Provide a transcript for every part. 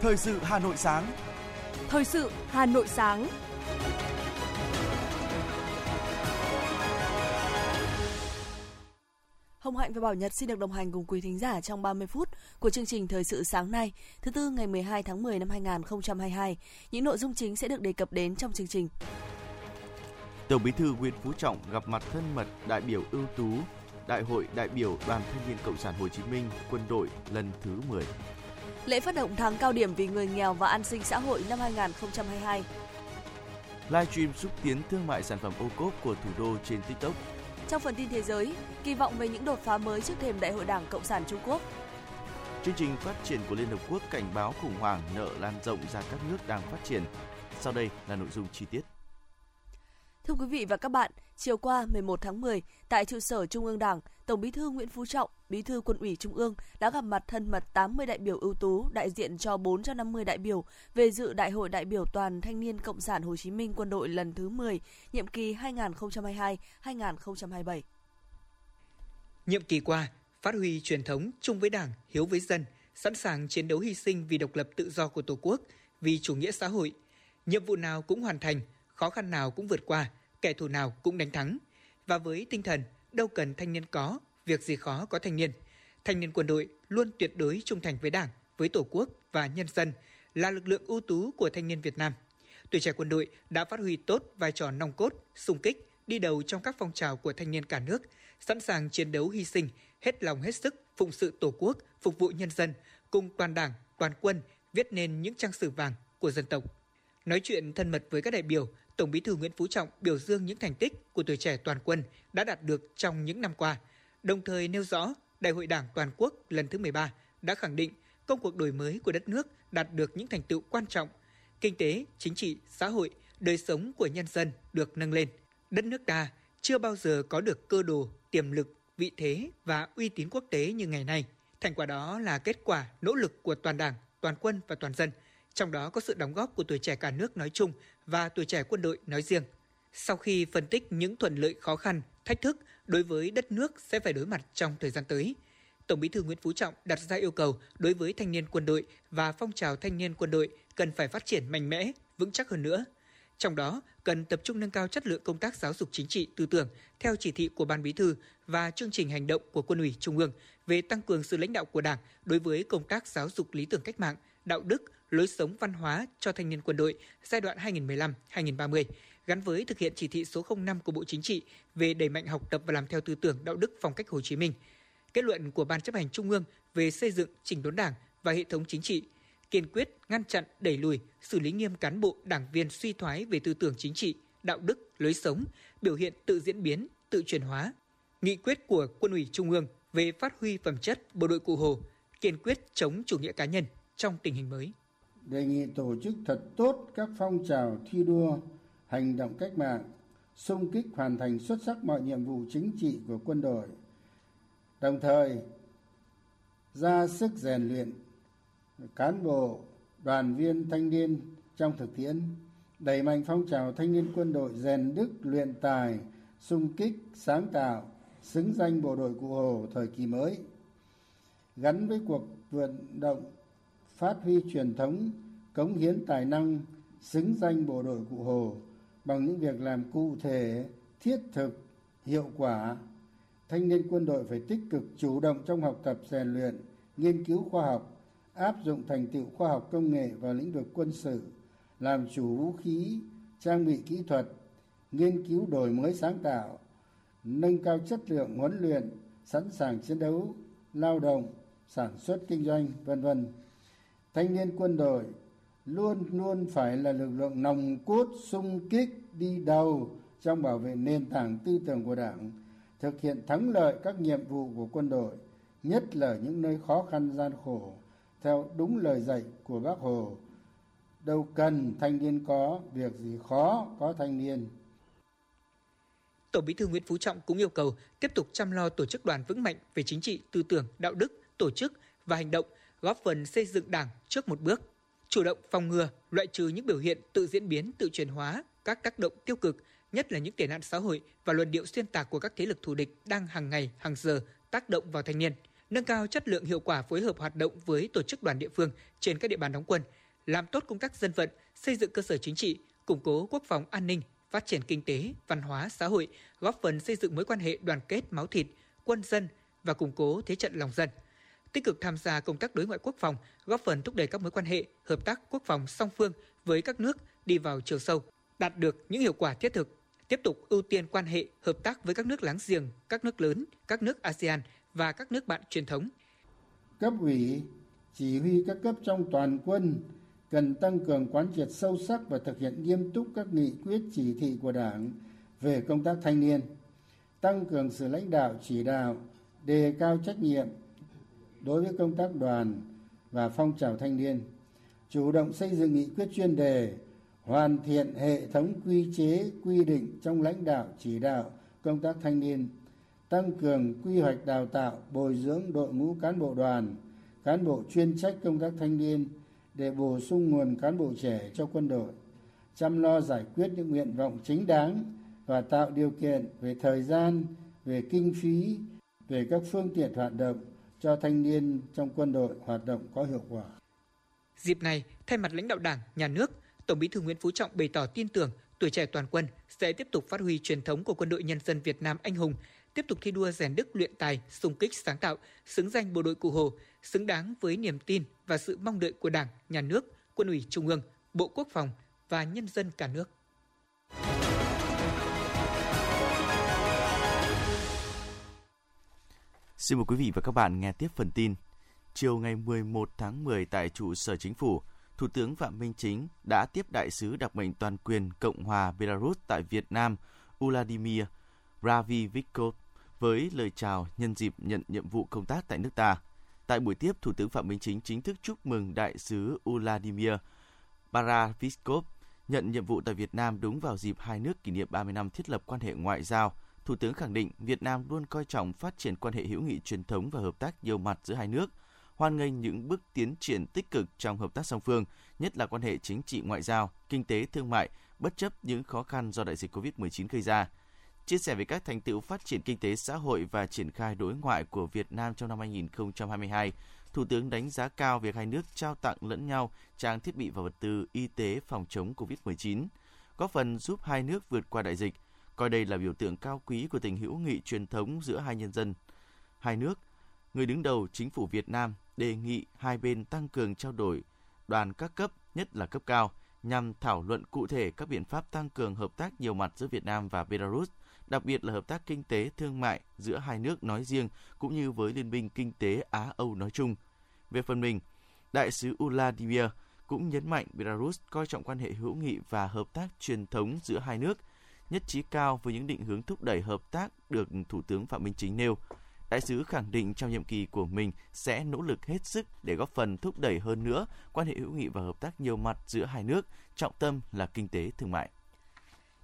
Thời sự Hà Nội sáng. Thời sự Hà Nội sáng. Hồng Hạnh và Bảo Nhật xin được đồng hành cùng quý thính giả trong 30 phút của chương trình Thời sự sáng nay, thứ tư ngày 12 tháng 10 năm 2022. Những nội dung chính sẽ được đề cập đến trong chương trình. Tổng Bí thư Nguyễn Phú Trọng gặp mặt thân mật đại biểu ưu tú Đại hội đại biểu Đoàn Thanh niên Cộng sản Hồ Chí Minh quân đội lần thứ 10. Lễ phát động tháng cao điểm vì người nghèo và an sinh xã hội năm 2022. Livestream xúc tiến thương mại sản phẩm ô cốp của thủ đô trên TikTok. Trong phần tin thế giới, kỳ vọng về những đột phá mới trước thềm Đại hội Đảng Cộng sản Trung Quốc. Chương trình phát triển của Liên Hợp Quốc cảnh báo khủng hoảng nợ lan rộng ra các nước đang phát triển. Sau đây là nội dung chi tiết. Thưa quý vị và các bạn, chiều qua 11 tháng 10, tại trụ sở Trung ương Đảng, Tổng Bí thư Nguyễn Phú Trọng, Bí thư Quân ủy Trung ương đã gặp mặt thân mật 80 đại biểu ưu tú đại diện cho 450 đại biểu về dự Đại hội đại biểu Toàn Thanh niên Cộng sản Hồ Chí Minh Quân đội lần thứ 10, nhiệm kỳ 2022-2027. Nhiệm kỳ qua, phát huy truyền thống chung với Đảng, hiếu với dân, sẵn sàng chiến đấu hy sinh vì độc lập tự do của Tổ quốc, vì chủ nghĩa xã hội. Nhiệm vụ nào cũng hoàn thành, khó khăn nào cũng vượt qua, kẻ thù nào cũng đánh thắng. Và với tinh thần đâu cần thanh niên có, việc gì khó có thanh niên. Thanh niên quân đội luôn tuyệt đối trung thành với Đảng, với Tổ quốc và nhân dân, là lực lượng ưu tú của thanh niên Việt Nam. Tuổi trẻ quân đội đã phát huy tốt vai trò nòng cốt, sung kích, đi đầu trong các phong trào của thanh niên cả nước, sẵn sàng chiến đấu hy sinh, hết lòng hết sức phụng sự Tổ quốc, phục vụ nhân dân, cùng toàn Đảng, toàn quân viết nên những trang sử vàng của dân tộc. Nói chuyện thân mật với các đại biểu, Tổng Bí thư Nguyễn Phú Trọng biểu dương những thành tích của tuổi trẻ toàn quân đã đạt được trong những năm qua, đồng thời nêu rõ Đại hội Đảng toàn quốc lần thứ 13 đã khẳng định công cuộc đổi mới của đất nước đạt được những thành tựu quan trọng, kinh tế, chính trị, xã hội, đời sống của nhân dân được nâng lên. Đất nước ta chưa bao giờ có được cơ đồ, tiềm lực, vị thế và uy tín quốc tế như ngày nay. Thành quả đó là kết quả nỗ lực của toàn Đảng, toàn quân và toàn dân – trong đó có sự đóng góp của tuổi trẻ cả nước nói chung và tuổi trẻ quân đội nói riêng. Sau khi phân tích những thuận lợi khó khăn, thách thức đối với đất nước sẽ phải đối mặt trong thời gian tới, Tổng Bí thư Nguyễn Phú Trọng đặt ra yêu cầu đối với thanh niên quân đội và phong trào thanh niên quân đội cần phải phát triển mạnh mẽ, vững chắc hơn nữa. Trong đó, cần tập trung nâng cao chất lượng công tác giáo dục chính trị tư tưởng theo chỉ thị của Ban Bí thư và chương trình hành động của Quân ủy Trung ương về tăng cường sự lãnh đạo của Đảng đối với công tác giáo dục lý tưởng cách mạng, đạo đức, lối sống văn hóa cho thanh niên quân đội giai đoạn 2015-2030 gắn với thực hiện chỉ thị số 05 của Bộ Chính trị về đẩy mạnh học tập và làm theo tư tưởng đạo đức phong cách Hồ Chí Minh. Kết luận của Ban chấp hành Trung ương về xây dựng chỉnh đốn Đảng và hệ thống chính trị kiên quyết ngăn chặn, đẩy lùi, xử lý nghiêm cán bộ, đảng viên suy thoái về tư tưởng chính trị, đạo đức, lối sống, biểu hiện tự diễn biến, tự chuyển hóa. Nghị quyết của Quân ủy Trung ương về phát huy phẩm chất bộ đội cụ Hồ, kiên quyết chống chủ nghĩa cá nhân trong tình hình mới đề nghị tổ chức thật tốt các phong trào thi đua hành động cách mạng xung kích hoàn thành xuất sắc mọi nhiệm vụ chính trị của quân đội đồng thời ra sức rèn luyện cán bộ, đoàn viên thanh niên trong thực tiễn, đẩy mạnh phong trào thanh niên quân đội rèn đức, luyện tài, sung kích, sáng tạo, xứng danh bộ đội cụ hồ thời kỳ mới. Gắn với cuộc vận động phát huy truyền thống, cống hiến tài năng, xứng danh bộ đội cụ hồ bằng những việc làm cụ thể, thiết thực, hiệu quả, thanh niên quân đội phải tích cực chủ động trong học tập, rèn luyện, nghiên cứu khoa học áp dụng thành tựu khoa học công nghệ vào lĩnh vực quân sự, làm chủ vũ khí, trang bị kỹ thuật, nghiên cứu đổi mới sáng tạo, nâng cao chất lượng huấn luyện, sẵn sàng chiến đấu, lao động, sản xuất kinh doanh, vân vân. Thanh niên quân đội luôn luôn phải là lực lượng nòng cốt sung kích đi đầu trong bảo vệ nền tảng tư tưởng của đảng, thực hiện thắng lợi các nhiệm vụ của quân đội, nhất là những nơi khó khăn gian khổ theo đúng lời dạy của bác hồ đâu cần thanh niên có việc gì khó có thanh niên. Tổng Bí thư Nguyễn Phú Trọng cũng yêu cầu tiếp tục chăm lo tổ chức đoàn vững mạnh về chính trị, tư tưởng, đạo đức, tổ chức và hành động, góp phần xây dựng Đảng trước một bước chủ động phòng ngừa, loại trừ những biểu hiện tự diễn biến, tự chuyển hóa, các tác động tiêu cực, nhất là những tệ nạn xã hội và luận điệu xuyên tạc của các thế lực thù địch đang hàng ngày, hàng giờ tác động vào thanh niên, nâng cao chất lượng hiệu quả phối hợp hoạt động với tổ chức đoàn địa phương trên các địa bàn đóng quân, làm tốt công tác dân vận, xây dựng cơ sở chính trị, củng cố quốc phòng an ninh, phát triển kinh tế, văn hóa, xã hội, góp phần xây dựng mối quan hệ đoàn kết máu thịt, quân dân và củng cố thế trận lòng dân. Tích cực tham gia công tác đối ngoại quốc phòng, góp phần thúc đẩy các mối quan hệ hợp tác quốc phòng song phương với các nước đi vào chiều sâu, đạt được những hiệu quả thiết thực. Tiếp tục ưu tiên quan hệ hợp tác với các nước láng giềng, các nước lớn, các nước ASEAN và các nước bạn truyền thống. Cấp ủy, chỉ huy các cấp trong toàn quân cần tăng cường quán triệt sâu sắc và thực hiện nghiêm túc các nghị quyết chỉ thị của Đảng về công tác thanh niên, tăng cường sự lãnh đạo chỉ đạo, đề cao trách nhiệm đối với công tác đoàn và phong trào thanh niên, chủ động xây dựng nghị quyết chuyên đề, hoàn thiện hệ thống quy chế quy định trong lãnh đạo chỉ đạo công tác thanh niên, tăng cường quy hoạch đào tạo, bồi dưỡng đội ngũ cán bộ đoàn, cán bộ chuyên trách công tác thanh niên để bổ sung nguồn cán bộ trẻ cho quân đội, chăm lo giải quyết những nguyện vọng chính đáng và tạo điều kiện về thời gian, về kinh phí, về các phương tiện hoạt động cho thanh niên trong quân đội hoạt động có hiệu quả. Dịp này, thay mặt lãnh đạo Đảng, Nhà nước, Tổng Bí thư Nguyễn Phú Trọng bày tỏ tin tưởng tuổi trẻ toàn quân sẽ tiếp tục phát huy truyền thống của quân đội nhân dân Việt Nam anh hùng, tiếp tục thi đua rèn đức luyện tài, sung kích sáng tạo, xứng danh bộ đội cụ Hồ, xứng đáng với niềm tin và sự mong đợi của Đảng, Nhà nước, Quân ủy Trung ương, Bộ Quốc phòng và nhân dân cả nước. Xin mời quý vị và các bạn nghe tiếp phần tin. Chiều ngày 11 tháng 10 tại trụ sở chính phủ, Thủ tướng Phạm Minh Chính đã tiếp đại sứ đặc mệnh toàn quyền Cộng hòa Belarus tại Việt Nam Vladimir Ravivikov với lời chào nhân dịp nhận nhiệm vụ công tác tại nước ta. Tại buổi tiếp, Thủ tướng Phạm Minh Chính chính thức chúc mừng đại sứ Vladimir Baraviskov nhận nhiệm vụ tại Việt Nam đúng vào dịp hai nước kỷ niệm 30 năm thiết lập quan hệ ngoại giao. Thủ tướng khẳng định Việt Nam luôn coi trọng phát triển quan hệ hữu nghị truyền thống và hợp tác nhiều mặt giữa hai nước, hoan nghênh những bước tiến triển tích cực trong hợp tác song phương, nhất là quan hệ chính trị ngoại giao, kinh tế thương mại, bất chấp những khó khăn do đại dịch COVID-19 gây ra chia sẻ về các thành tựu phát triển kinh tế xã hội và triển khai đối ngoại của Việt Nam trong năm 2022. Thủ tướng đánh giá cao việc hai nước trao tặng lẫn nhau trang thiết bị và vật tư y tế phòng chống COVID-19, góp phần giúp hai nước vượt qua đại dịch, coi đây là biểu tượng cao quý của tình hữu nghị truyền thống giữa hai nhân dân. Hai nước, người đứng đầu chính phủ Việt Nam đề nghị hai bên tăng cường trao đổi đoàn các cấp, nhất là cấp cao, nhằm thảo luận cụ thể các biện pháp tăng cường hợp tác nhiều mặt giữa Việt Nam và Belarus – đặc biệt là hợp tác kinh tế thương mại giữa hai nước nói riêng cũng như với Liên minh Kinh tế Á-Âu nói chung. Về phần mình, Đại sứ Vladimir cũng nhấn mạnh Belarus coi trọng quan hệ hữu nghị và hợp tác truyền thống giữa hai nước, nhất trí cao với những định hướng thúc đẩy hợp tác được Thủ tướng Phạm Minh Chính nêu. Đại sứ khẳng định trong nhiệm kỳ của mình sẽ nỗ lực hết sức để góp phần thúc đẩy hơn nữa quan hệ hữu nghị và hợp tác nhiều mặt giữa hai nước, trọng tâm là kinh tế thương mại.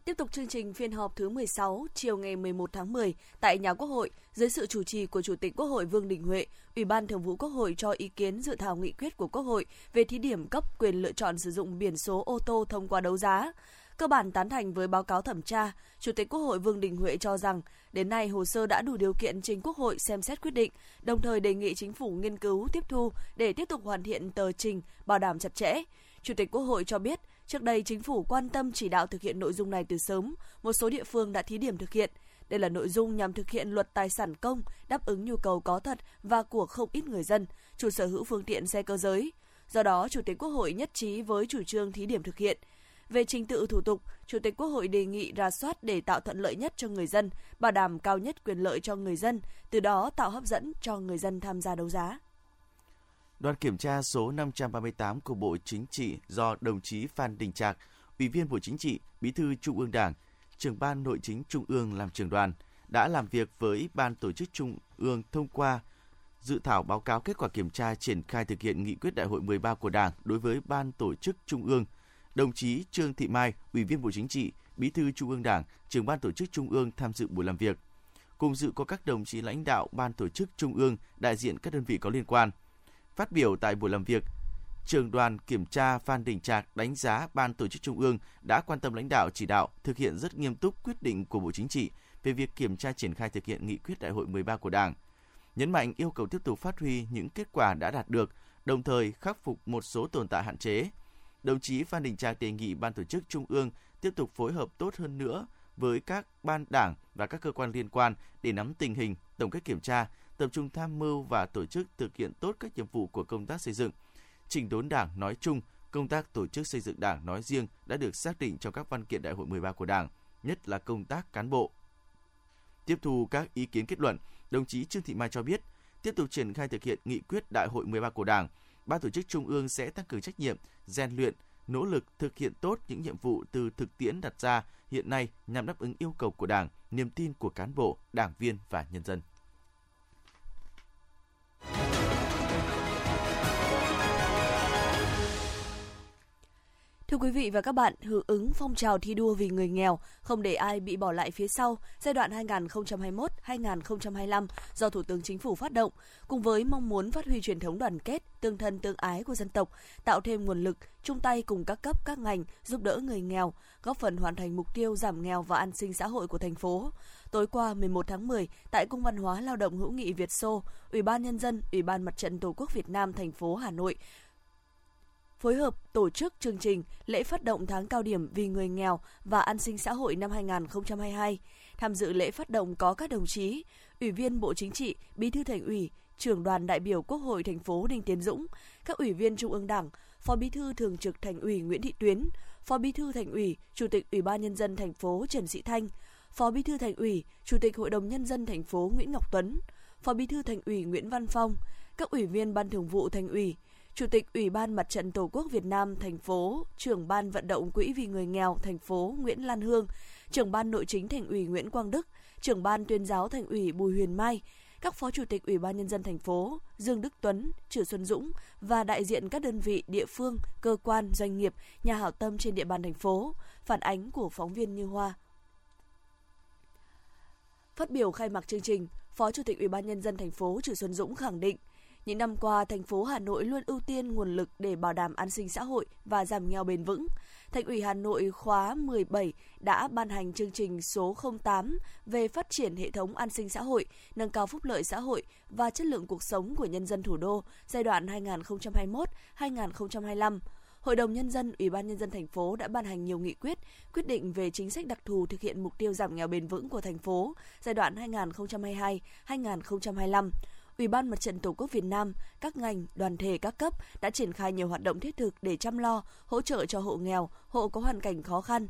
Tiếp tục chương trình phiên họp thứ 16 chiều ngày 11 tháng 10 tại nhà Quốc hội dưới sự chủ trì của Chủ tịch Quốc hội Vương Đình Huệ, Ủy ban Thường vụ Quốc hội cho ý kiến dự thảo nghị quyết của Quốc hội về thí điểm cấp quyền lựa chọn sử dụng biển số ô tô thông qua đấu giá. Cơ bản tán thành với báo cáo thẩm tra, Chủ tịch Quốc hội Vương Đình Huệ cho rằng đến nay hồ sơ đã đủ điều kiện trình Quốc hội xem xét quyết định, đồng thời đề nghị chính phủ nghiên cứu tiếp thu để tiếp tục hoàn thiện tờ trình bảo đảm chặt chẽ. Chủ tịch Quốc hội cho biết Trước đây, chính phủ quan tâm chỉ đạo thực hiện nội dung này từ sớm, một số địa phương đã thí điểm thực hiện. Đây là nội dung nhằm thực hiện luật tài sản công, đáp ứng nhu cầu có thật và của không ít người dân, chủ sở hữu phương tiện xe cơ giới. Do đó, Chủ tịch Quốc hội nhất trí với chủ trương thí điểm thực hiện. Về trình tự thủ tục, Chủ tịch Quốc hội đề nghị ra soát để tạo thuận lợi nhất cho người dân, bảo đảm cao nhất quyền lợi cho người dân, từ đó tạo hấp dẫn cho người dân tham gia đấu giá. Đoàn kiểm tra số 538 của Bộ Chính trị do đồng chí Phan Đình Trạc, Ủy viên Bộ Chính trị, Bí thư Trung ương Đảng, trưởng ban Nội chính Trung ương làm trưởng đoàn, đã làm việc với Ban Tổ chức Trung ương thông qua dự thảo báo cáo kết quả kiểm tra triển khai thực hiện nghị quyết đại hội 13 của Đảng đối với Ban Tổ chức Trung ương. Đồng chí Trương Thị Mai, Ủy viên Bộ Chính trị, Bí thư Trung ương Đảng, trưởng Ban Tổ chức Trung ương tham dự buổi làm việc. Cùng dự có các đồng chí lãnh đạo Ban Tổ chức Trung ương, đại diện các đơn vị có liên quan – Phát biểu tại buổi làm việc, Trường đoàn kiểm tra Phan Đình Trạc đánh giá Ban Tổ chức Trung ương đã quan tâm lãnh đạo chỉ đạo thực hiện rất nghiêm túc quyết định của Bộ Chính trị về việc kiểm tra triển khai thực hiện nghị quyết đại hội 13 của Đảng. nhấn mạnh yêu cầu tiếp tục phát huy những kết quả đã đạt được, đồng thời khắc phục một số tồn tại hạn chế. Đồng chí Phan Đình Trạc đề nghị Ban tổ chức Trung ương tiếp tục phối hợp tốt hơn nữa với các ban đảng và các cơ quan liên quan để nắm tình hình, tổng kết kiểm tra, tập trung tham mưu và tổ chức thực hiện tốt các nhiệm vụ của công tác xây dựng. Chỉnh đốn Đảng nói chung, công tác tổ chức xây dựng Đảng nói riêng đã được xác định trong các văn kiện Đại hội 13 của Đảng, nhất là công tác cán bộ. Tiếp thu các ý kiến kết luận, đồng chí Trương Thị Mai cho biết, tiếp tục triển khai thực hiện nghị quyết Đại hội 13 của Đảng, Ban tổ chức Trung ương sẽ tăng cường trách nhiệm, rèn luyện, nỗ lực thực hiện tốt những nhiệm vụ từ thực tiễn đặt ra hiện nay nhằm đáp ứng yêu cầu của Đảng, niềm tin của cán bộ, đảng viên và nhân dân. Thưa quý vị và các bạn, hưởng ứng phong trào thi đua vì người nghèo, không để ai bị bỏ lại phía sau giai đoạn 2021-2025 do Thủ tướng Chính phủ phát động, cùng với mong muốn phát huy truyền thống đoàn kết, tương thân tương ái của dân tộc, tạo thêm nguồn lực, chung tay cùng các cấp các ngành giúp đỡ người nghèo, góp phần hoàn thành mục tiêu giảm nghèo và an sinh xã hội của thành phố. Tối qua 11 tháng 10, tại Cung văn hóa lao động hữu nghị Việt Xô, Ủy ban nhân dân, Ủy ban Mặt trận Tổ quốc Việt Nam thành phố Hà Nội phối hợp tổ chức chương trình lễ phát động tháng cao điểm vì người nghèo và an sinh xã hội năm 2022. Tham dự lễ phát động có các đồng chí, Ủy viên Bộ Chính trị, Bí thư Thành ủy, trưởng đoàn đại biểu Quốc hội thành phố Đinh Tiến Dũng, các ủy viên Trung ương Đảng, Phó Bí thư Thường trực Thành ủy Nguyễn Thị Tuyến, Phó Bí thư Thành ủy, Chủ tịch Ủy ban nhân dân thành phố Trần Sĩ Thanh, Phó Bí thư Thành ủy, Chủ tịch Hội đồng nhân dân thành phố Nguyễn Ngọc Tuấn, Phó Bí thư Thành ủy Nguyễn Văn Phong, các ủy viên Ban Thường vụ Thành ủy, Chủ tịch Ủy ban Mặt trận Tổ quốc Việt Nam thành phố, trưởng ban vận động quỹ vì người nghèo thành phố Nguyễn Lan Hương, trưởng ban nội chính thành ủy Nguyễn Quang Đức, trưởng ban tuyên giáo thành ủy Bùi Huyền Mai, các phó chủ tịch Ủy ban nhân dân thành phố Dương Đức Tuấn, Trử Xuân Dũng và đại diện các đơn vị địa phương, cơ quan, doanh nghiệp, nhà hảo tâm trên địa bàn thành phố, phản ánh của phóng viên Như Hoa. Phát biểu khai mạc chương trình, Phó Chủ tịch Ủy ban nhân dân thành phố Trử Xuân Dũng khẳng định những năm qua, thành phố Hà Nội luôn ưu tiên nguồn lực để bảo đảm an sinh xã hội và giảm nghèo bền vững. Thành ủy Hà Nội khóa 17 đã ban hành chương trình số 08 về phát triển hệ thống an sinh xã hội, nâng cao phúc lợi xã hội và chất lượng cuộc sống của nhân dân thủ đô giai đoạn 2021-2025. Hội đồng Nhân dân, Ủy ban Nhân dân thành phố đã ban hành nhiều nghị quyết, quyết định về chính sách đặc thù thực hiện mục tiêu giảm nghèo bền vững của thành phố giai đoạn 2022-2025. Ủy ban Mặt trận Tổ quốc Việt Nam, các ngành, đoàn thể các cấp đã triển khai nhiều hoạt động thiết thực để chăm lo, hỗ trợ cho hộ nghèo, hộ có hoàn cảnh khó khăn.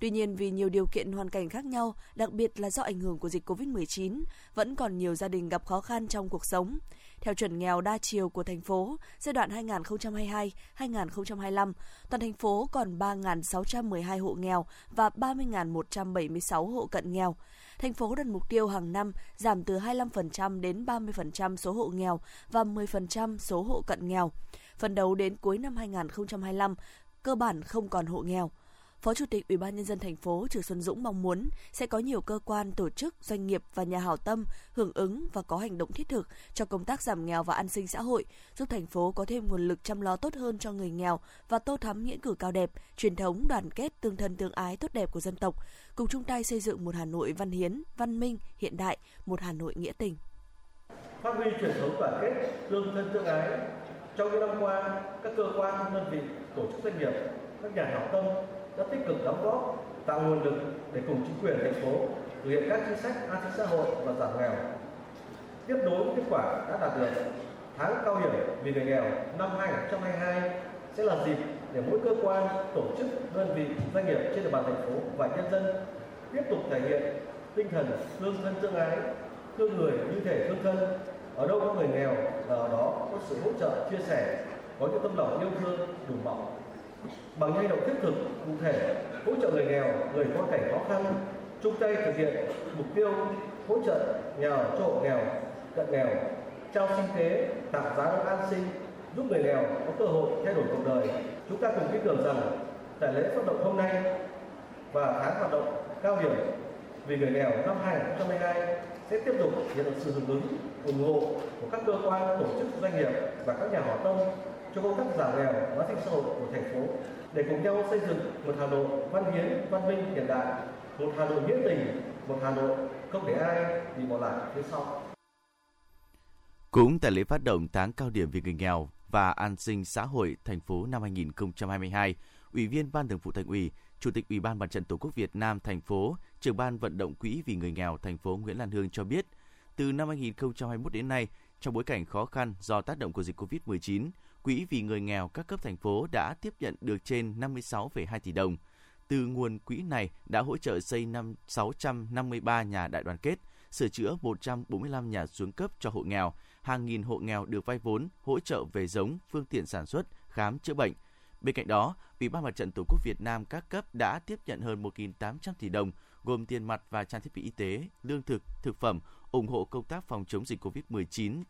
Tuy nhiên vì nhiều điều kiện hoàn cảnh khác nhau, đặc biệt là do ảnh hưởng của dịch COVID-19, vẫn còn nhiều gia đình gặp khó khăn trong cuộc sống. Theo chuẩn nghèo đa chiều của thành phố, giai đoạn 2022-2025, toàn thành phố còn 3.612 hộ nghèo và 30.176 hộ cận nghèo thành phố đặt mục tiêu hàng năm giảm từ 25% đến 30% số hộ nghèo và 10% số hộ cận nghèo. Phần đầu đến cuối năm 2025, cơ bản không còn hộ nghèo. Phó Chủ tịch Ủy ban nhân dân thành phố Trử Xuân Dũng mong muốn sẽ có nhiều cơ quan, tổ chức, doanh nghiệp và nhà hảo tâm hưởng ứng và có hành động thiết thực cho công tác giảm nghèo và an sinh xã hội, giúp thành phố có thêm nguồn lực chăm lo tốt hơn cho người nghèo và tô thắm nghĩa cử cao đẹp, truyền thống đoàn kết tương thân tương ái tốt đẹp của dân tộc, cùng chung tay xây dựng một Hà Nội văn hiến, văn minh, hiện đại, một Hà Nội nghĩa tình. Phát huy truyền thống đoàn kết, tương thân tương ái. Trong những năm qua, các cơ quan, đơn vị, tổ chức doanh nghiệp, các nhà hảo tâm đã tích cực đóng góp tạo nguồn lực để cùng chính quyền thành phố thực hiện các chính sách an sinh xã hội và giảm nghèo. Tiếp nối kết quả đã đạt được, tháng cao điểm vì người nghèo năm 2022 sẽ là dịp để mỗi cơ quan, tổ chức, đơn vị, doanh nghiệp trên địa bàn thành phố và nhân dân tiếp tục thể hiện tinh thần thương thân tương ái, thương người như thể thương thân. Ở đâu có người nghèo là ở đó có sự hỗ trợ, chia sẻ, có những tấm lòng yêu thương đùm bọc bằng hành động thiết thực cụ thể hỗ trợ người nghèo người có cảnh khó khăn chung tay thực hiện mục tiêu hỗ trợ nghèo, cho hộ nghèo cận nghèo trao sinh kế tạo giá an sinh giúp người nghèo có cơ hội thay đổi cuộc đời. Chúng ta cùng tin tưởng rằng tại lễ phát động hôm nay và tháng hoạt động cao điểm vì người nghèo năm 2022 sẽ tiếp tục nhận được sự hưởng ứng ủng hộ của các cơ quan tổ chức doanh nghiệp và các nhà hảo tâm cho công tác giảm nghèo và sinh xã hội của thành phố để cùng nhau xây dựng một Hà Nội văn hiến, văn minh hiện đại, một Hà Nội nghĩa tình, một Hà Nội không để ai bị bỏ lại phía sau. Cũng tại lễ phát động tháng cao điểm vì người nghèo và an sinh xã hội thành phố năm 2022, Ủy viên Ban Thường vụ Thành ủy, Chủ tịch Ủy ban Mặt trận Tổ quốc Việt Nam thành phố, trưởng ban vận động quỹ vì người nghèo thành phố Nguyễn Lan Hương cho biết, từ năm 2021 đến nay, trong bối cảnh khó khăn do tác động của dịch Covid-19, Quỹ vì người nghèo các cấp thành phố đã tiếp nhận được trên 56,2 tỷ đồng. Từ nguồn quỹ này đã hỗ trợ xây 5, 653 nhà đại đoàn kết, sửa chữa 145 nhà xuống cấp cho hộ nghèo, hàng nghìn hộ nghèo được vay vốn, hỗ trợ về giống, phương tiện sản xuất, khám chữa bệnh. Bên cạnh đó, Ủy ban Mặt trận Tổ quốc Việt Nam các cấp đã tiếp nhận hơn 1.800 tỷ đồng, gồm tiền mặt và trang thiết bị y tế, lương thực, thực phẩm, ủng hộ công tác phòng chống dịch COVID-19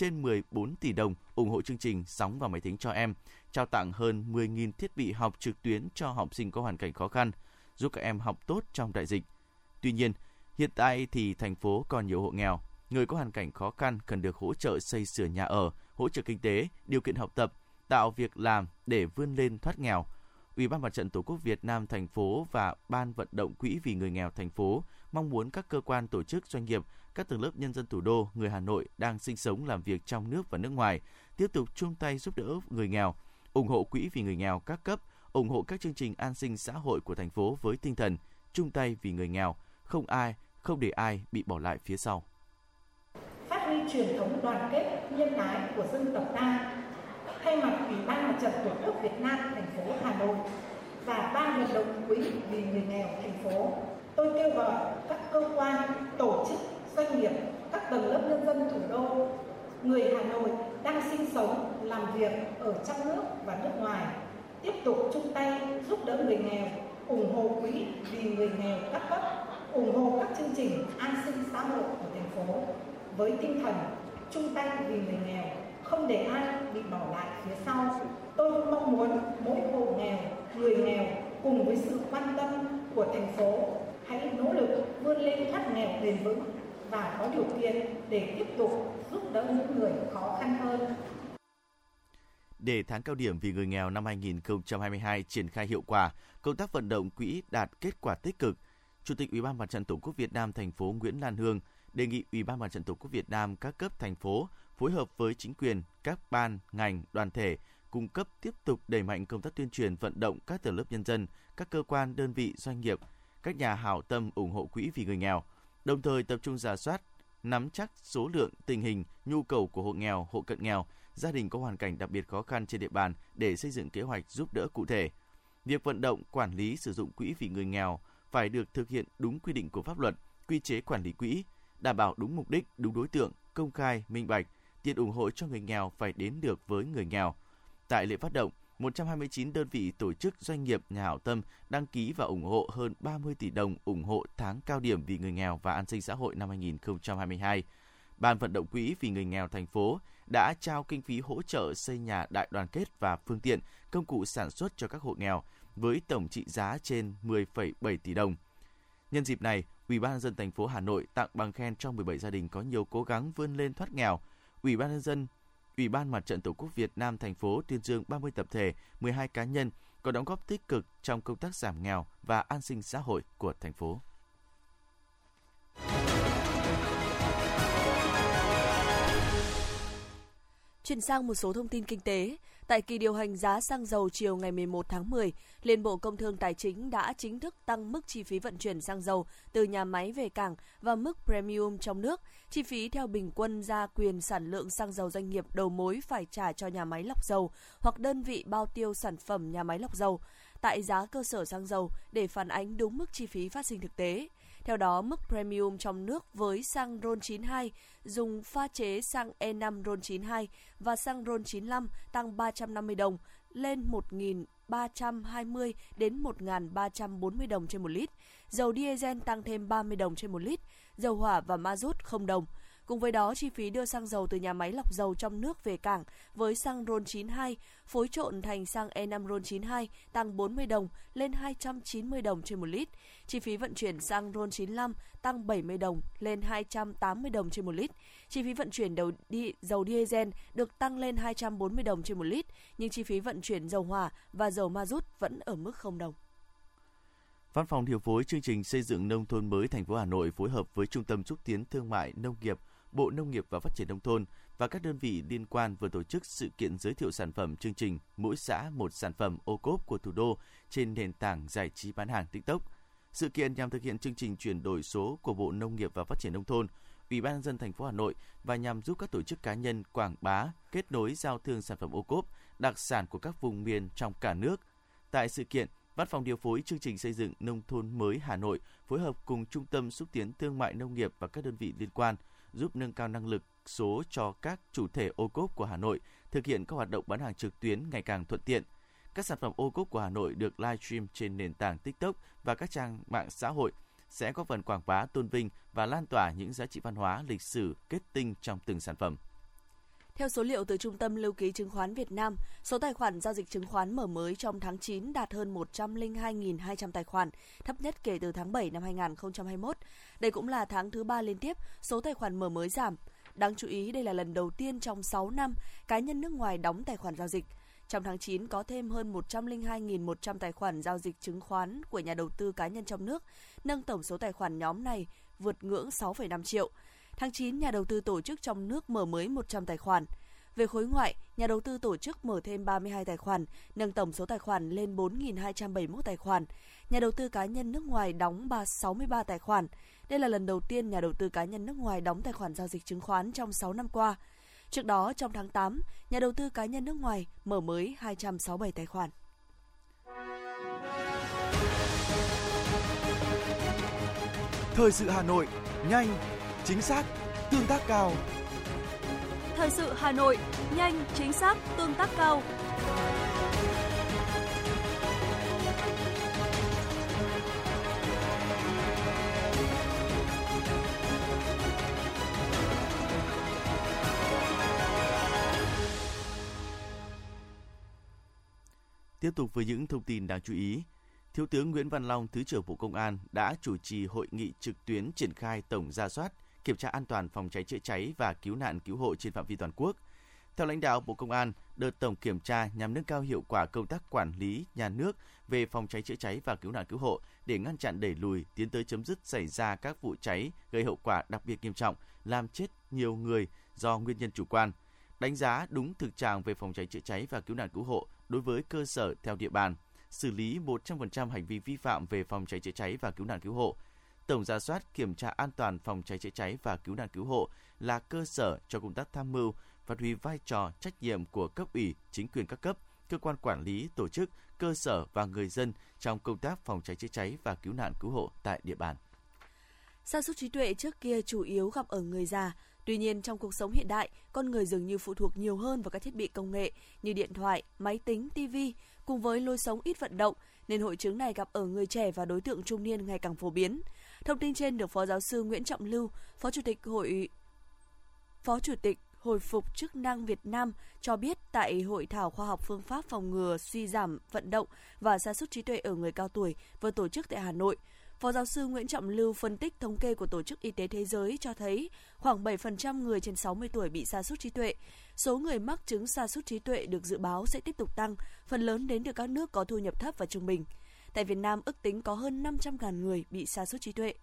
trên 14 tỷ đồng ủng hộ chương trình Sóng và Máy tính cho em, trao tặng hơn 10.000 thiết bị học trực tuyến cho học sinh có hoàn cảnh khó khăn, giúp các em học tốt trong đại dịch. Tuy nhiên, hiện tại thì thành phố còn nhiều hộ nghèo, người có hoàn cảnh khó khăn cần được hỗ trợ xây sửa nhà ở, hỗ trợ kinh tế, điều kiện học tập, tạo việc làm để vươn lên thoát nghèo. Ủy ban Mặt trận Tổ quốc Việt Nam thành phố và Ban vận động quỹ vì người nghèo thành phố mong muốn các cơ quan tổ chức doanh nghiệp các tầng lớp nhân dân thủ đô, người Hà Nội đang sinh sống làm việc trong nước và nước ngoài tiếp tục chung tay giúp đỡ người nghèo, ủng hộ quỹ vì người nghèo các cấp, ủng hộ các chương trình an sinh xã hội của thành phố với tinh thần chung tay vì người nghèo, không ai, không để ai bị bỏ lại phía sau. Phát huy truyền thống đoàn kết, nhân ái của dân tộc ta, thay mặt Ủy ban Mặt trận Tổ quốc Việt Nam thành phố Hà Nội và ban vận động quỹ vì người nghèo thành phố, tôi kêu gọi các cơ quan, tổ chức doanh nghiệp, các tầng lớp nhân dân thủ đô, người Hà Nội đang sinh sống, làm việc ở trong nước và nước ngoài, tiếp tục chung tay giúp đỡ người nghèo, ủng hộ quỹ vì người nghèo các cấp, ủng hộ các chương trình an sinh xã hội của thành phố với tinh thần chung tay vì người nghèo, không để ai bị bỏ lại phía sau. Tôi cũng mong muốn mỗi hộ nghèo, người nghèo cùng với sự quan tâm của thành phố hãy nỗ lực vươn lên thoát nghèo bền vững và có điều kiện để tiếp tục giúp đỡ những người khó khăn hơn. Để tháng cao điểm vì người nghèo năm 2022 triển khai hiệu quả, công tác vận động quỹ đạt kết quả tích cực. Chủ tịch Ủy ban Mặt trận Tổ quốc Việt Nam thành phố Nguyễn Lan Hương đề nghị Ủy ban Mặt trận Tổ quốc Việt Nam các cấp thành phố phối hợp với chính quyền, các ban, ngành, đoàn thể cung cấp tiếp tục đẩy mạnh công tác tuyên truyền vận động các tầng lớp nhân dân, các cơ quan, đơn vị, doanh nghiệp, các nhà hảo tâm ủng hộ quỹ vì người nghèo, đồng thời tập trung giả soát, nắm chắc số lượng, tình hình, nhu cầu của hộ nghèo, hộ cận nghèo, gia đình có hoàn cảnh đặc biệt khó khăn trên địa bàn để xây dựng kế hoạch giúp đỡ cụ thể. Việc vận động, quản lý sử dụng quỹ vì người nghèo phải được thực hiện đúng quy định của pháp luật, quy chế quản lý quỹ, đảm bảo đúng mục đích, đúng đối tượng, công khai, minh bạch, tiền ủng hộ cho người nghèo phải đến được với người nghèo. Tại lễ phát động, 129 đơn vị tổ chức doanh nghiệp nhà hảo tâm đăng ký và ủng hộ hơn 30 tỷ đồng ủng hộ tháng cao điểm vì người nghèo và an sinh xã hội năm 2022. Ban vận động quỹ vì người nghèo thành phố đã trao kinh phí hỗ trợ xây nhà đại đoàn kết và phương tiện, công cụ sản xuất cho các hộ nghèo với tổng trị giá trên 10,7 tỷ đồng. Nhân dịp này, Ủy ban nhân dân thành phố Hà Nội tặng bằng khen cho 17 gia đình có nhiều cố gắng vươn lên thoát nghèo. Ủy ban nhân dân Ủy ban Mặt trận Tổ quốc Việt Nam thành phố tuyên dương 30 tập thể, 12 cá nhân có đóng góp tích cực trong công tác giảm nghèo và an sinh xã hội của thành phố. Chuyển sang một số thông tin kinh tế, tại kỳ điều hành giá xăng dầu chiều ngày 11 tháng 10, Liên Bộ Công Thương Tài chính đã chính thức tăng mức chi phí vận chuyển xăng dầu từ nhà máy về cảng và mức premium trong nước. Chi phí theo bình quân ra quyền sản lượng xăng dầu doanh nghiệp đầu mối phải trả cho nhà máy lọc dầu hoặc đơn vị bao tiêu sản phẩm nhà máy lọc dầu tại giá cơ sở xăng dầu để phản ánh đúng mức chi phí phát sinh thực tế. Theo đó, mức premium trong nước với xăng RON 92 dùng pha chế xăng E5 RON 92 và xăng RON 95 tăng 350 đồng lên 1.320 đến 1.340 đồng trên một lít. Dầu diesel tăng thêm 30 đồng trên một lít, dầu hỏa và ma rút không đồng. Cùng với đó, chi phí đưa xăng dầu từ nhà máy lọc dầu trong nước về cảng với xăng RON 92 phối trộn thành xăng E5 RON 92 tăng 40 đồng lên 290 đồng trên một lít. Chi phí vận chuyển xăng RON 95 tăng 70 đồng lên 280 đồng trên một lít. Chi phí vận chuyển đầu đi, dầu diesel được tăng lên 240 đồng trên một lít, nhưng chi phí vận chuyển dầu hỏa và dầu ma rút vẫn ở mức không đồng. Văn phòng điều phối chương trình xây dựng nông thôn mới thành phố Hà Nội phối hợp với Trung tâm xúc tiến thương mại nông nghiệp Bộ Nông nghiệp và Phát triển Nông thôn và các đơn vị liên quan vừa tổ chức sự kiện giới thiệu sản phẩm chương trình Mỗi xã một sản phẩm ô cốp của thủ đô trên nền tảng giải trí bán hàng TikTok. Sự kiện nhằm thực hiện chương trình chuyển đổi số của Bộ Nông nghiệp và Phát triển Nông thôn, Ủy ban nhân dân thành phố Hà Nội và nhằm giúp các tổ chức cá nhân quảng bá, kết nối giao thương sản phẩm ô cốp, đặc sản của các vùng miền trong cả nước. Tại sự kiện, Văn phòng điều phối chương trình xây dựng nông thôn mới Hà Nội phối hợp cùng Trung tâm xúc tiến thương mại nông nghiệp và các đơn vị liên quan giúp nâng cao năng lực số cho các chủ thể ô cốp của Hà Nội thực hiện các hoạt động bán hàng trực tuyến ngày càng thuận tiện. Các sản phẩm ô cốp của Hà Nội được livestream trên nền tảng TikTok và các trang mạng xã hội sẽ có phần quảng bá tôn vinh và lan tỏa những giá trị văn hóa, lịch sử kết tinh trong từng sản phẩm. Theo số liệu từ Trung tâm Lưu ký Chứng khoán Việt Nam, số tài khoản giao dịch chứng khoán mở mới trong tháng 9 đạt hơn 102.200 tài khoản, thấp nhất kể từ tháng 7 năm 2021. Đây cũng là tháng thứ ba liên tiếp số tài khoản mở mới giảm. Đáng chú ý đây là lần đầu tiên trong 6 năm cá nhân nước ngoài đóng tài khoản giao dịch. Trong tháng 9 có thêm hơn 102.100 tài khoản giao dịch chứng khoán của nhà đầu tư cá nhân trong nước, nâng tổng số tài khoản nhóm này vượt ngưỡng 6,5 triệu. Tháng 9, nhà đầu tư tổ chức trong nước mở mới 100 tài khoản. Về khối ngoại, nhà đầu tư tổ chức mở thêm 32 tài khoản, nâng tổng số tài khoản lên 4.271 tài khoản. Nhà đầu tư cá nhân nước ngoài đóng 63 tài khoản. Đây là lần đầu tiên nhà đầu tư cá nhân nước ngoài đóng tài khoản giao dịch chứng khoán trong 6 năm qua. Trước đó, trong tháng 8, nhà đầu tư cá nhân nước ngoài mở mới 267 tài khoản. Thời sự Hà Nội, nhanh, chính xác, tương tác cao. Thời sự Hà Nội, nhanh, chính xác, tương tác cao. Tiếp tục với những thông tin đáng chú ý. Thiếu tướng Nguyễn Văn Long, Thứ trưởng Bộ Công an đã chủ trì hội nghị trực tuyến triển khai tổng gia soát, kiểm tra an toàn phòng cháy chữa cháy và cứu nạn cứu hộ trên phạm vi toàn quốc. Theo lãnh đạo Bộ Công an, đợt tổng kiểm tra nhằm nâng cao hiệu quả công tác quản lý nhà nước về phòng cháy chữa cháy và cứu nạn cứu hộ để ngăn chặn đẩy lùi tiến tới chấm dứt xảy ra các vụ cháy gây hậu quả đặc biệt nghiêm trọng, làm chết nhiều người do nguyên nhân chủ quan. Đánh giá đúng thực trạng về phòng cháy chữa cháy và cứu nạn cứu hộ đối với cơ sở theo địa bàn, xử lý 100% hành vi vi phạm về phòng cháy chữa cháy và cứu nạn cứu hộ. Tổng ra soát kiểm tra an toàn phòng cháy chữa cháy và cứu nạn cứu hộ là cơ sở cho công tác tham mưu, phát huy vai trò trách nhiệm của cấp ủy, chính quyền các cấp, cơ quan quản lý, tổ chức, cơ sở và người dân trong công tác phòng cháy chữa cháy và cứu nạn cứu hộ tại địa bàn. Sa sút trí tuệ trước kia chủ yếu gặp ở người già, Tuy nhiên, trong cuộc sống hiện đại, con người dường như phụ thuộc nhiều hơn vào các thiết bị công nghệ như điện thoại, máy tính, TV, cùng với lối sống ít vận động, nên hội chứng này gặp ở người trẻ và đối tượng trung niên ngày càng phổ biến. Thông tin trên được Phó Giáo sư Nguyễn Trọng Lưu, Phó Chủ tịch Hội Phó Chủ tịch Hồi phục chức năng Việt Nam cho biết tại hội thảo khoa học phương pháp phòng ngừa suy giảm vận động và sa sút trí tuệ ở người cao tuổi vừa tổ chức tại Hà Nội – Phó giáo sư Nguyễn Trọng Lưu phân tích thống kê của Tổ chức Y tế Thế giới cho thấy khoảng 7% người trên 60 tuổi bị sa sút trí tuệ. Số người mắc chứng sa sút trí tuệ được dự báo sẽ tiếp tục tăng, phần lớn đến từ các nước có thu nhập thấp và trung bình. Tại Việt Nam, ước tính có hơn 500.000 người bị sa sút trí tuệ.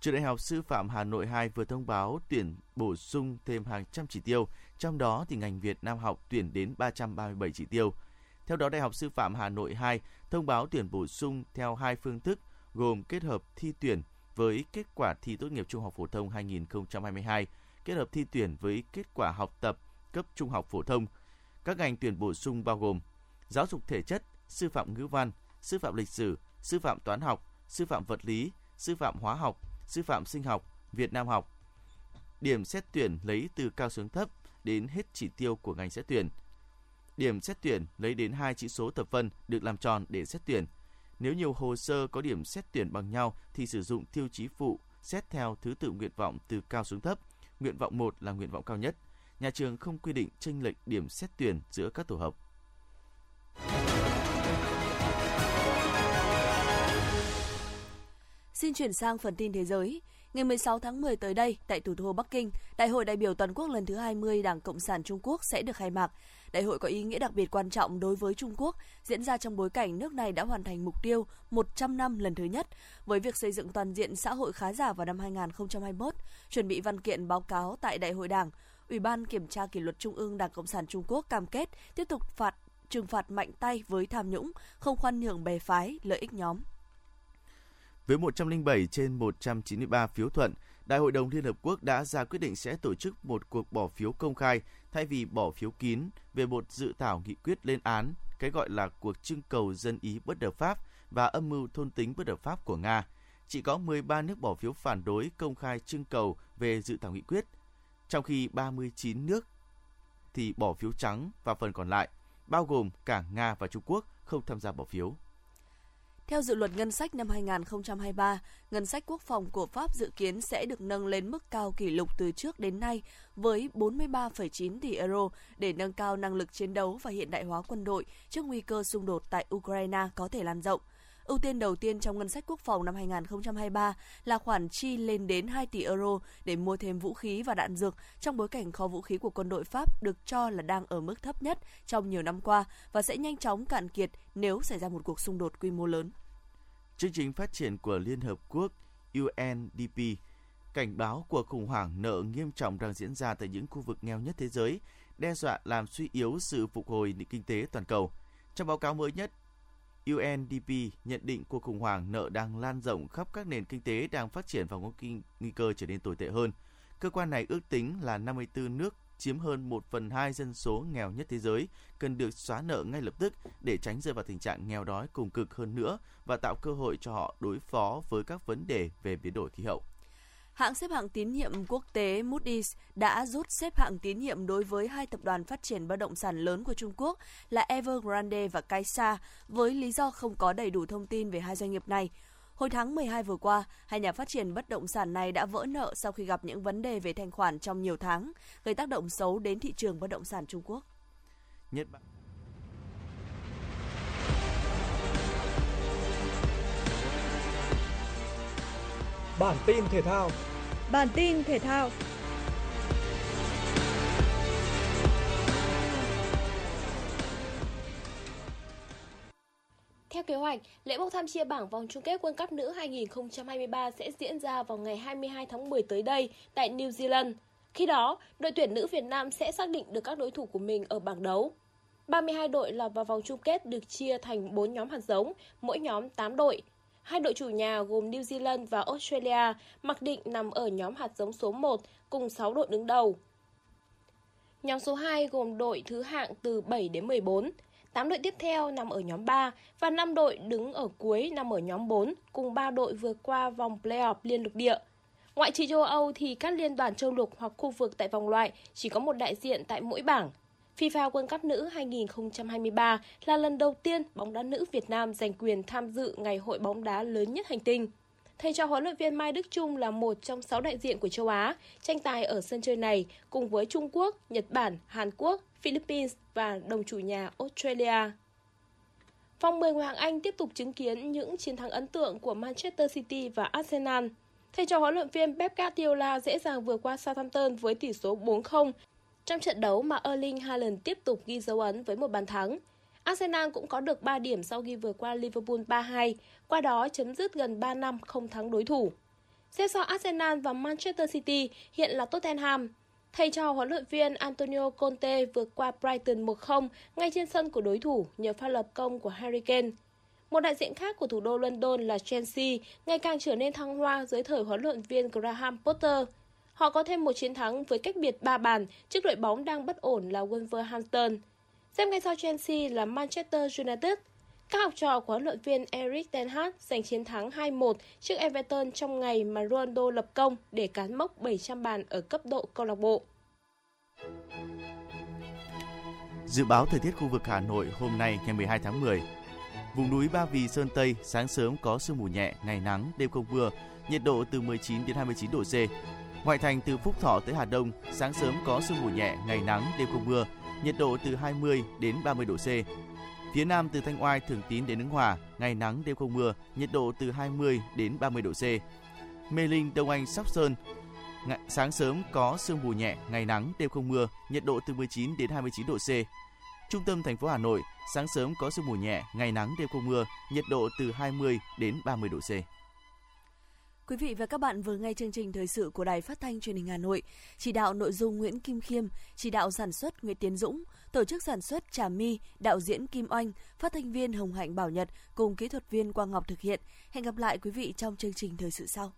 Trường Đại học Sư phạm Hà Nội 2 vừa thông báo tuyển bổ sung thêm hàng trăm chỉ tiêu, trong đó thì ngành Việt Nam học tuyển đến 337 chỉ tiêu. Theo đó, Đại học Sư phạm Hà Nội 2 thông báo tuyển bổ sung theo hai phương thức gồm kết hợp thi tuyển với kết quả thi tốt nghiệp trung học phổ thông 2022, kết hợp thi tuyển với kết quả học tập cấp trung học phổ thông. Các ngành tuyển bổ sung bao gồm giáo dục thể chất, sư phạm ngữ văn, sư phạm lịch sử, sư phạm toán học, sư phạm vật lý, sư phạm hóa học, sư phạm sinh học, Việt Nam học. Điểm xét tuyển lấy từ cao xuống thấp đến hết chỉ tiêu của ngành xét tuyển – Điểm xét tuyển lấy đến hai chỉ số thập phân được làm tròn để xét tuyển. Nếu nhiều hồ sơ có điểm xét tuyển bằng nhau thì sử dụng tiêu chí phụ xét theo thứ tự nguyện vọng từ cao xuống thấp. Nguyện vọng 1 là nguyện vọng cao nhất. Nhà trường không quy định chênh lệch điểm xét tuyển giữa các tổ hợp. Xin chuyển sang phần tin thế giới. Ngày 16 tháng 10 tới đây, tại thủ đô Bắc Kinh, Đại hội đại biểu toàn quốc lần thứ 20 Đảng Cộng sản Trung Quốc sẽ được khai mạc. Đại hội có ý nghĩa đặc biệt quan trọng đối với Trung Quốc, diễn ra trong bối cảnh nước này đã hoàn thành mục tiêu 100 năm lần thứ nhất với việc xây dựng toàn diện xã hội khá giả vào năm 2021, chuẩn bị văn kiện báo cáo tại Đại hội Đảng. Ủy ban Kiểm tra Kỷ luật Trung ương Đảng Cộng sản Trung Quốc cam kết tiếp tục phạt trừng phạt mạnh tay với tham nhũng, không khoan nhượng bè phái, lợi ích nhóm. Với 107 trên 193 phiếu thuận, Đại hội đồng Liên Hợp Quốc đã ra quyết định sẽ tổ chức một cuộc bỏ phiếu công khai thay vì bỏ phiếu kín về một dự thảo nghị quyết lên án cái gọi là cuộc trưng cầu dân ý bất hợp pháp và âm mưu thôn tính bất hợp pháp của Nga. Chỉ có 13 nước bỏ phiếu phản đối công khai trưng cầu về dự thảo nghị quyết, trong khi 39 nước thì bỏ phiếu trắng và phần còn lại, bao gồm cả Nga và Trung Quốc, không tham gia bỏ phiếu. Theo dự luật ngân sách năm 2023, ngân sách quốc phòng của Pháp dự kiến sẽ được nâng lên mức cao kỷ lục từ trước đến nay với 43,9 tỷ euro để nâng cao năng lực chiến đấu và hiện đại hóa quân đội trước nguy cơ xung đột tại Ukraine có thể lan rộng. Ưu tiên đầu tiên trong ngân sách quốc phòng năm 2023 là khoản chi lên đến 2 tỷ euro để mua thêm vũ khí và đạn dược trong bối cảnh kho vũ khí của quân đội Pháp được cho là đang ở mức thấp nhất trong nhiều năm qua và sẽ nhanh chóng cạn kiệt nếu xảy ra một cuộc xung đột quy mô lớn. Chương trình phát triển của Liên Hợp Quốc UNDP cảnh báo cuộc khủng hoảng nợ nghiêm trọng đang diễn ra tại những khu vực nghèo nhất thế giới, đe dọa làm suy yếu sự phục hồi nền kinh tế toàn cầu. Trong báo cáo mới nhất, UNDP nhận định cuộc khủng hoảng nợ đang lan rộng khắp các nền kinh tế đang phát triển và có nguy cơ trở nên tồi tệ hơn. Cơ quan này ước tính là 54 nước chiếm hơn 1 phần 2 dân số nghèo nhất thế giới, cần được xóa nợ ngay lập tức để tránh rơi vào tình trạng nghèo đói cùng cực hơn nữa và tạo cơ hội cho họ đối phó với các vấn đề về biến đổi khí hậu. Hãng xếp hạng tín nhiệm quốc tế Moody's đã rút xếp hạng tín nhiệm đối với hai tập đoàn phát triển bất động sản lớn của Trung Quốc là Evergrande và Kaisa với lý do không có đầy đủ thông tin về hai doanh nghiệp này. Hồi tháng 12 vừa qua, hai nhà phát triển bất động sản này đã vỡ nợ sau khi gặp những vấn đề về thanh khoản trong nhiều tháng, gây tác động xấu đến thị trường bất động sản Trung Quốc. Nhật Bản Bản tin thể thao Bản tin thể thao Theo kế hoạch, lễ bốc thăm chia bảng vòng chung kết World Cup nữ 2023 sẽ diễn ra vào ngày 22 tháng 10 tới đây tại New Zealand. Khi đó, đội tuyển nữ Việt Nam sẽ xác định được các đối thủ của mình ở bảng đấu. 32 đội lọt vào vòng chung kết được chia thành 4 nhóm hạt giống, mỗi nhóm 8 đội. Hai đội chủ nhà gồm New Zealand và Australia mặc định nằm ở nhóm hạt giống số 1 cùng 6 đội đứng đầu. Nhóm số 2 gồm đội thứ hạng từ 7 đến 14. 8 đội tiếp theo nằm ở nhóm 3 và 5 đội đứng ở cuối nằm ở nhóm 4 cùng 3 đội vượt qua vòng playoff liên lục địa. Ngoại trừ châu Âu thì các liên đoàn châu lục hoặc khu vực tại vòng loại chỉ có một đại diện tại mỗi bảng. FIFA World Cup nữ 2023 là lần đầu tiên bóng đá nữ Việt Nam giành quyền tham dự ngày hội bóng đá lớn nhất hành tinh. Thầy trò huấn luyện viên Mai Đức Trung là một trong 6 đại diện của châu Á tranh tài ở sân chơi này cùng với Trung Quốc, Nhật Bản, Hàn Quốc, Philippines và đồng chủ nhà Australia. Vòng 10 Hoàng Anh tiếp tục chứng kiến những chiến thắng ấn tượng của Manchester City và Arsenal. Thầy trò huấn luyện viên Pep Guardiola dễ dàng vượt qua Southampton với tỷ số 4-0 trong trận đấu mà Erling Haaland tiếp tục ghi dấu ấn với một bàn thắng. Arsenal cũng có được 3 điểm sau khi vượt qua Liverpool 3-2, qua đó chấm dứt gần 3 năm không thắng đối thủ. Xếp sau Arsenal và Manchester City hiện là Tottenham. Thầy trò huấn luyện viên Antonio Conte vượt qua Brighton 1-0 ngay trên sân của đối thủ nhờ pha lập công của Harry Kane. Một đại diện khác của thủ đô London là Chelsea ngày càng trở nên thăng hoa dưới thời huấn luyện viên Graham Potter – Họ có thêm một chiến thắng với cách biệt 3 bàn trước đội bóng đang bất ổn là Wolverhampton. Xem ngay sau Chelsea là Manchester United. Các học trò của huấn luyện viên Eric Ten Hag giành chiến thắng 2-1 trước Everton trong ngày mà Ronaldo lập công để cán mốc 700 bàn ở cấp độ câu lạc bộ. Dự báo thời tiết khu vực Hà Nội hôm nay ngày 12 tháng 10. Vùng núi Ba Vì Sơn Tây sáng sớm có sương mù nhẹ, ngày nắng, đêm không mưa, nhiệt độ từ 19 đến 29 độ C. Ngoại thành từ Phúc Thọ tới Hà Đông, sáng sớm có sương mù nhẹ, ngày nắng, đêm không mưa, nhiệt độ từ 20 đến 30 độ C. Phía Nam từ Thanh Oai, Thường Tín đến Ứng Hòa, ngày nắng, đêm không mưa, nhiệt độ từ 20 đến 30 độ C. Mê Linh, Đông Anh, Sóc Sơn. Ngày, sáng sớm có sương mù nhẹ, ngày nắng, đêm không mưa, nhiệt độ từ 19 đến 29 độ C. Trung tâm thành phố Hà Nội, sáng sớm có sương mù nhẹ, ngày nắng, đêm không mưa, nhiệt độ từ 20 đến 30 độ C. Quý vị và các bạn vừa nghe chương trình thời sự của Đài Phát thanh Truyền hình Hà Nội. Chỉ đạo nội dung Nguyễn Kim Khiêm, chỉ đạo sản xuất Nguyễn Tiến Dũng, tổ chức sản xuất Trà My, đạo diễn Kim Oanh, phát thanh viên Hồng Hạnh Bảo Nhật cùng kỹ thuật viên Quang Ngọc thực hiện. Hẹn gặp lại quý vị trong chương trình thời sự sau.